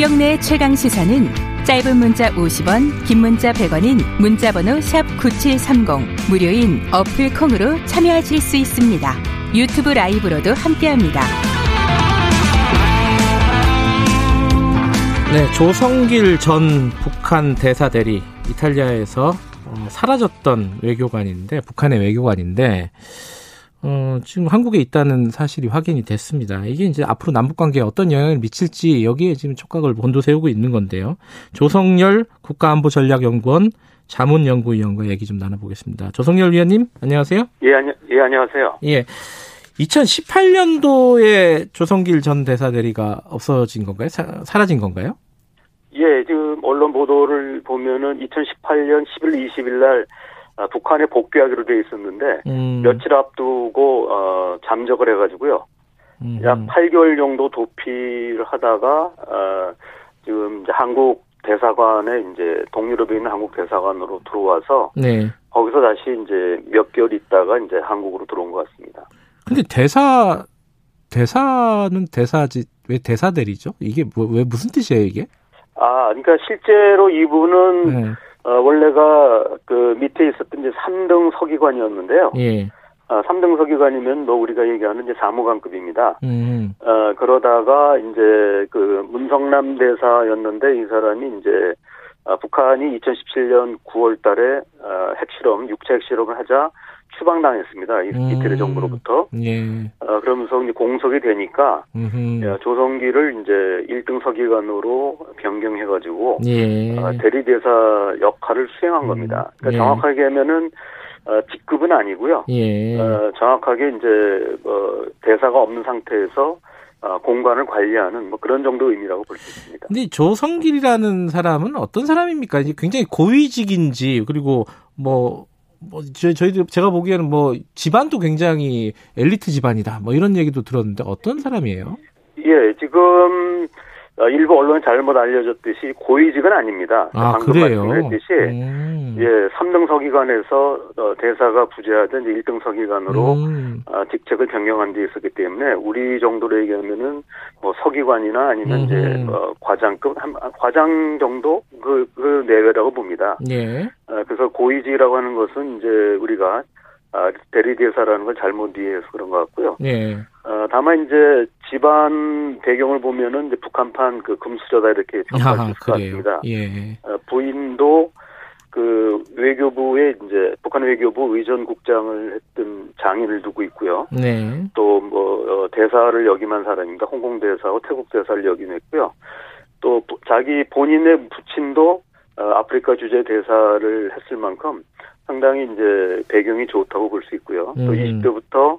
김경래의 최강 시사는 짧은 문자 50원, 긴 문자 100원인 문자번호 샵9730 무료인 어플 콩으로 참여하실 수 있습니다. 유튜브 라이브로도 함께합니다. 네, 조성길 전 북한 대사 대리 이탈리아에서 어, 사라졌던 외교관인데 북한의 외교관인데 어, 지금 한국에 있다는 사실이 확인이 됐습니다. 이게 이제 앞으로 남북 관계에 어떤 영향을 미칠지 여기에 지금 촉각을 본도 세우고 있는 건데요. 조성열 국가안보전략연구원 자문연구위원과 얘기 좀 나눠보겠습니다. 조성열 위원님, 안녕하세요. 예, 안녕, 예, 안녕하세요. 예. 2018년도에 조성길 전 대사 대리가 없어진 건가요? 사, 라진 건가요? 예, 지금 언론 보도를 보면은 2018년 11월 20일 날 아, 북한에 복귀하기로 돼 있었는데 음. 며칠 앞두고 어, 잠적을 해가지고요. 음. 약 8개월 정도 도피를 하다가 어, 지금 한국 대사관에 이제 동유럽에 있는 한국 대사관으로 들어와서 네. 거기서 다시 이제 몇 개월 있다가 이제 한국으로 들어온 것 같습니다. 근데 대사 대사는 대사지 왜 대사들이죠? 이게 뭐, 왜 무슨 뜻이에요 이게? 아, 그러니까 실제로 이분은 네. 어, 원래가 그 밑에 있었던 이제 3등 서기관이었는데요. 예. 어, 3등 서기관이면 뭐 우리가 얘기하는 이제 사무관급입니다. 음. 어, 그러다가 이제 그 문성남 대사였는데 이 사람이 이제 어, 북한이 2017년 9월 달에 어, 핵실험, 육체 핵실험을 하자 추방당했습니다. 음. 이태리 정부로부터. 예. 어, 그러면서 이제 공석이 되니까 예, 조성기를 이제 1등 서기관으로 변경해가지고 예. 어, 대리대사 역할을 수행한 음. 겁니다. 그러니까 예. 정확하게 하면은 어, 직급은 아니고요. 예. 어, 정확하게 이제 뭐 대사가 없는 상태에서 어, 공간을 관리하는 뭐 그런 정도 의미라고 볼 수 있습니다. 근데 조성길이라는 사람은 어떤 사람입니까? 굉장히 고위직인지 그리고 뭐 뭐 저희 저희도 제가 보기에는 뭐 집안도 굉장히 엘리트 집안이다. 뭐 이런 얘기도 들었는데 어떤 사람이에요? 예, 지금 어, 일부 언론에 잘못 알려졌듯이 고위직은 아닙니다. 아, 방금 그래요? 말씀했듯이 음. 예, 3등 서기관에서 어, 대사가 부재하던 이제 1등 서기관으로 음. 어, 직책을 변경한 데 있었기 때문에 우리 정도로 얘기하면은 뭐 서기관이나 아니면 음. 이제 어, 과장급 한 과장 정도 그, 그 내외라고 봅니다. 예. 어, 그래서 고위직이라고 하는 것은 이제 우리가 아, 대리대사라는 걸 잘못 이해해서 그런 것 같고요. 예. 어, 다만 이제 집안 배경을 보면은 이제 북한판 그 금수저다 이렇게 평가할 수 같습니다. 예. 어, 부인도 그 외교부에 이제 북한 외교부 의전국장을 했던 장인을 두고 있고요. 네. 또뭐 어, 대사를 역임한 사람입니다. 홍콩 대사와 태국 대사를 역임했고요. 또 자기 본인의 부친도 어, 아프리카 주재 대사를 했을 만큼 상당히 이제 배경이 좋다고 볼 수 있고요. 음. 또 20대부터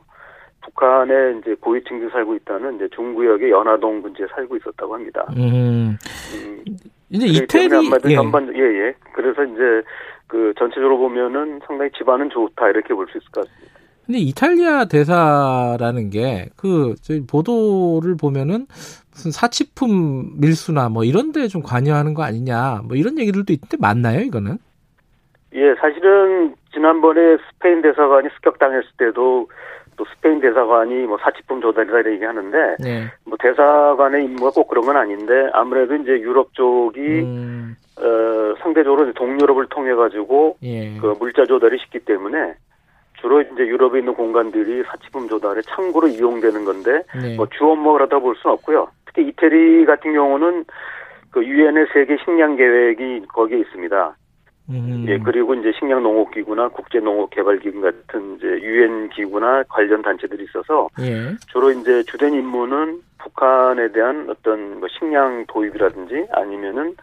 북한에 이제 고위층들이 살고 있다는 이제 중구역의 연화동 근처에 살고 있었다고 합니다. 음. 음. 이제 이태리 예. 전반 예 예. 그래서 이제 그 전체적으로 보면은 상당히 집안은 좋다 이렇게 볼 수 있을 것 같습니다. 근데 이탈리아 대사라는 게 그 저희 보도를 보면은 무슨 사치품 밀수나 뭐 이런 데 좀 관여하는 거 아니냐 뭐 이런 얘기들도 있는데 맞나요 이거는? 예, 사실은 지난번에 스페인 대사관이 습격당했을 때도 또 스페인 대사관이 뭐 사치품 조달이다 이렇게 얘기하는데 네. 뭐 대사관의 임무가 꼭 그런 건 아닌데 아무래도 이제 유럽 쪽이 음. 어 상대적으로 동유럽을 통해 가지고 예. 그 물자 조달이 쉽기 때문에 주로 이제 유럽에 있는 공간들이 사치품 조달에 창고로 이용되는 건데 네. 뭐 주 업무를 하다 볼 수는 없고요. 특히 이태리 같은 경우는 그 유엔의 세계 식량 계획이 거기에 있습니다. 음. 예, 그리고 이제 식량농업기구나 국제농업개발기구 같은 이제 유엔 기구나 관련 단체들이 있어서 예. 주로 이제 주된 임무는 북한에 대한 어떤 뭐 식량 도입이라든지 아니면은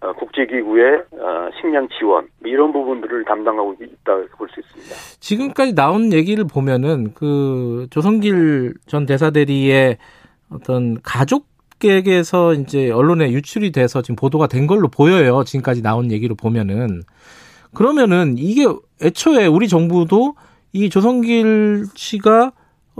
어, 국제기구의 어, 식량 지원 뭐 이런 부분들을 담당하고 있다 볼 수 있습니다. 지금까지 나온 얘기를 보면은 그 조성길 전 대사대리의 어떤 가족 에게서 이제 언론에 유출이 돼서 지금 보도가 된 걸로 보여요. 지금까지 나온 얘기로 보면은 그러면은 이게 애초에 우리 정부도 이 조성길 씨가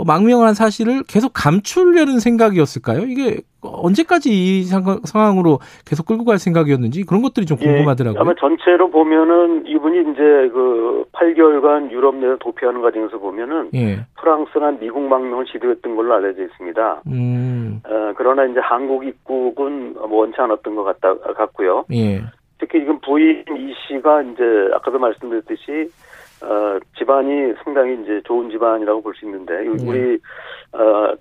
망명한 사실을 계속 감추려는 생각이었을까요? 이게 언제까지 이 상황으로 계속 끌고 갈 생각이었는지 그런 것들이 좀 예, 궁금하더라고요. 예, 아마 전체로 보면은 이분이 이제 그 8개월간 유럽 내에 도피하는 과정에서 보면은 예. 프랑스나 미국 망명을 시도했던 걸로 알려져 있습니다. 음. 어, 그러나 이제 한국 입국은 뭐 원치 않았던 것 같다 같고요. 예. 특히 지금 부인 이 씨가 이제 아까도 말씀드렸듯이 어, 집안이 상당히 이제 좋은 집안이라고 볼 수 있는데 네. 우리 어,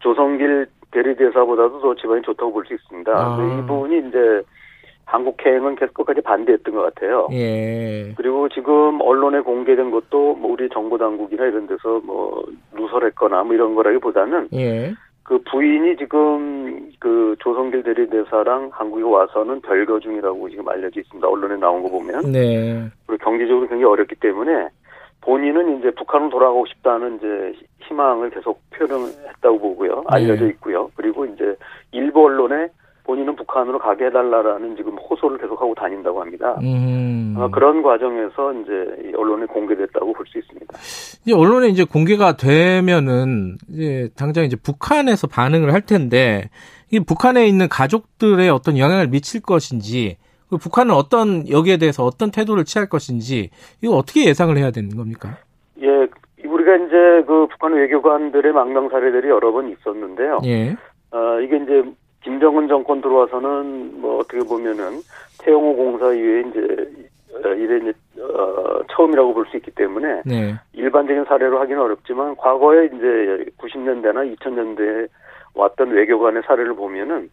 조성길 대리대사보다도 더 집안이 좋다고 볼 수 있습니다. 아. 이분이 이제 한국행은 계속 끝까지 반대했던 것 같아요. 예. 그리고 지금 언론에 공개된 것도 뭐 우리 정보 당국이나 이런 데서 뭐 누설했거나 뭐 이런 거라기보다는 예. 그 부인이 지금 그 조성길 대리대사랑 한국에 와서는 별거 중이라고 지금 알려져 있습니다. 언론에 나온 거 보면. 네. 그리고 경제적으로 굉장히 어렵기 때문에 본인은 이제 북한으로 돌아가고 싶다는 이제 희망을 계속 표현했다고 보고요. 네. 알려져 있고요. 그리고 이제 일부 언론에 본인은 북한으로 가게 해달라라는 지금 호소를 계속하고 다닌다고 합니다. 음. 어, 그런 과정에서 이제 언론에 공개됐다고 볼 수 있습니다. 이제 언론에 이제 공개가 되면은 이제 당장 이제 북한에서 반응을 할 텐데 이 북한에 있는 가족들의 어떤 영향을 미칠 것인지 북한은 어떤 여기에 대해서 어떤 태도를 취할 것인지 이거 어떻게 예상을 해야 되는 겁니까? 예, 우리가 이제 그 북한 외교관들의 망명 사례들이 여러 번 있었는데요. 예. 어, 이게 이제 김정은 정권 들어와서는 뭐 어떻게 보면은 태영호 공사 이후에 이제 어, 이래 이제 어, 처음이라고 볼 수 있기 때문에 네. 일반적인 사례로 하기는 어렵지만 과거에 이제 90년대나 2000년대에 왔던 외교관의 사례를 보면은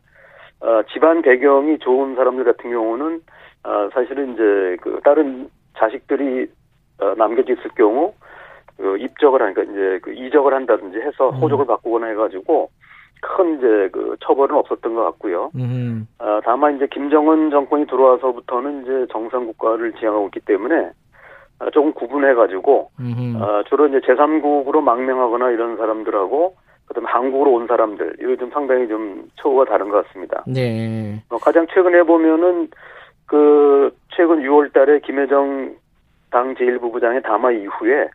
어, 집안 배경이 좋은 사람들 같은 경우는 어, 사실은 이제 그 다른 자식들이 어, 남겨져 있을 경우 그 입적을 하니까 이제 그 이적을 한다든지 해서 음. 호적을 바꾸거나 해가지고 큰 이제 그 처벌은 없었던 것 같고요. 음. 아, 다만 이제 김정은 정권이 들어와서부터는 이제 정상 국가를 지향하고 있기 때문에 아, 조금 구분해 가지고 아, 주로 이제 제3국으로 망명하거나 이런 사람들하고 그다음에 한국으로 온 사람들 이거 좀 상당히 좀 처우가 다른 것 같습니다. 네. 어, 가장 최근에 보면은 그 최근 6월달에 김혜정 당 제1부부장의 담화 이후에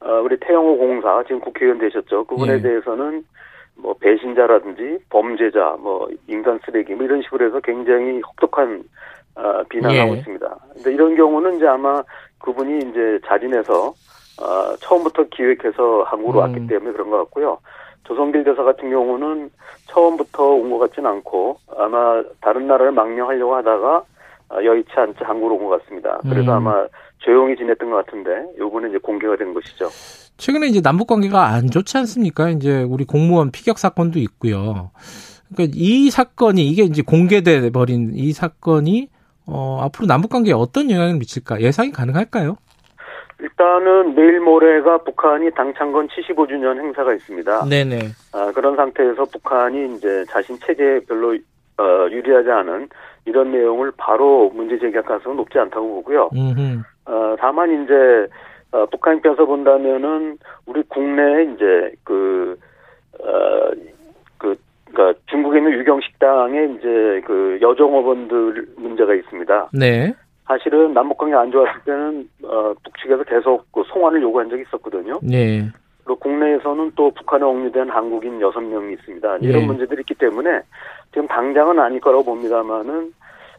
어, 우리 태영호 공사 지금 국회의원 되셨죠. 그분에 네. 대해서는 뭐 배신자라든지 범죄자, 뭐 인간 쓰레기 뭐 이런 식으로 해서 굉장히 혹독한 어, 비난하고 예. 있습니다. 근데 이런 경우는 이제 아마 그분이 이제 자진해서 어, 처음부터 기획해서 한국으로 음. 왔기 때문에 그런 것 같고요. 조성길 대사 같은 경우는 처음부터 온 것 같지는 않고 아마 다른 나라를 망명하려고 하다가 어, 여의치 않지 한국으로 온 것 같습니다. 그래서 음. 아마 조용히 지냈던 것 같은데 요번에 이제 공개가 된 것이죠. 최근에 이제 남북 관계가 안 좋지 않습니까? 이제 우리 공무원 피격 사건도 있고요. 그러니까 이 사건이 이게 이제 공개돼 버린 이 사건이 어, 앞으로 남북 관계에 어떤 영향을 미칠까 예상이 가능할까요? 일단은 내일 모레가 북한이 당창건 75주년 행사가 있습니다. 네네. 아, 그런 상태에서 북한이 이제 자신 체제에 별로 어, 유리하지 않은 이런 내용을 바로 문제 제기할 가능성은 높지 않다고 보고요. 어, 다만 이제 어, 북한 입장에서 본다면은 우리 국내에 이제 그, 어, 그, 그니까 중국에 있는 유경 식당에 이제 그 여종업원들 문제가 있습니다. 네. 사실은 남북관계 안 좋았을 때는 어, 북측에서 계속 그 송환을 요구한 적이 있었거든요. 네. 그리고 국내에서는 또 북한에 억류된 한국인 여섯 명이 있습니다. 이런 네. 문제들이 있기 때문에 지금 당장은 아닐 거라고 봅니다만은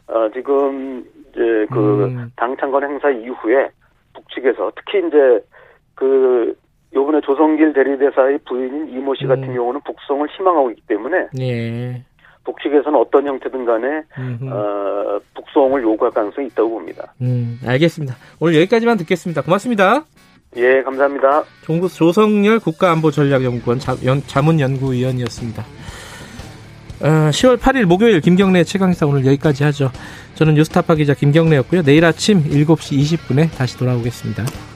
어, 지금 이제 그 음. 당창건 행사 이후에 북측에서 특히 이제 그 요번에 조성길 대리대사의 부인인 이모 씨 같은 음. 경우는 북송을 희망하고 있기 때문에 예. 북측에서는 어떤 형태든 간에 어, 북송을 요구할 가능성이 있다고 봅니다. 음, 알겠습니다. 오늘 여기까지만 듣겠습니다. 고맙습니다. 예, 감사합니다. 종부 조성열 국가안보전략연구원 자문연구위원이었습니다. 어, 10월 8일 목요일 김경래 최강사 오늘 여기까지 하죠. 저는 뉴스타파 기자 김경래였고요. 내일 아침 7시 20분에 다시 돌아오겠습니다.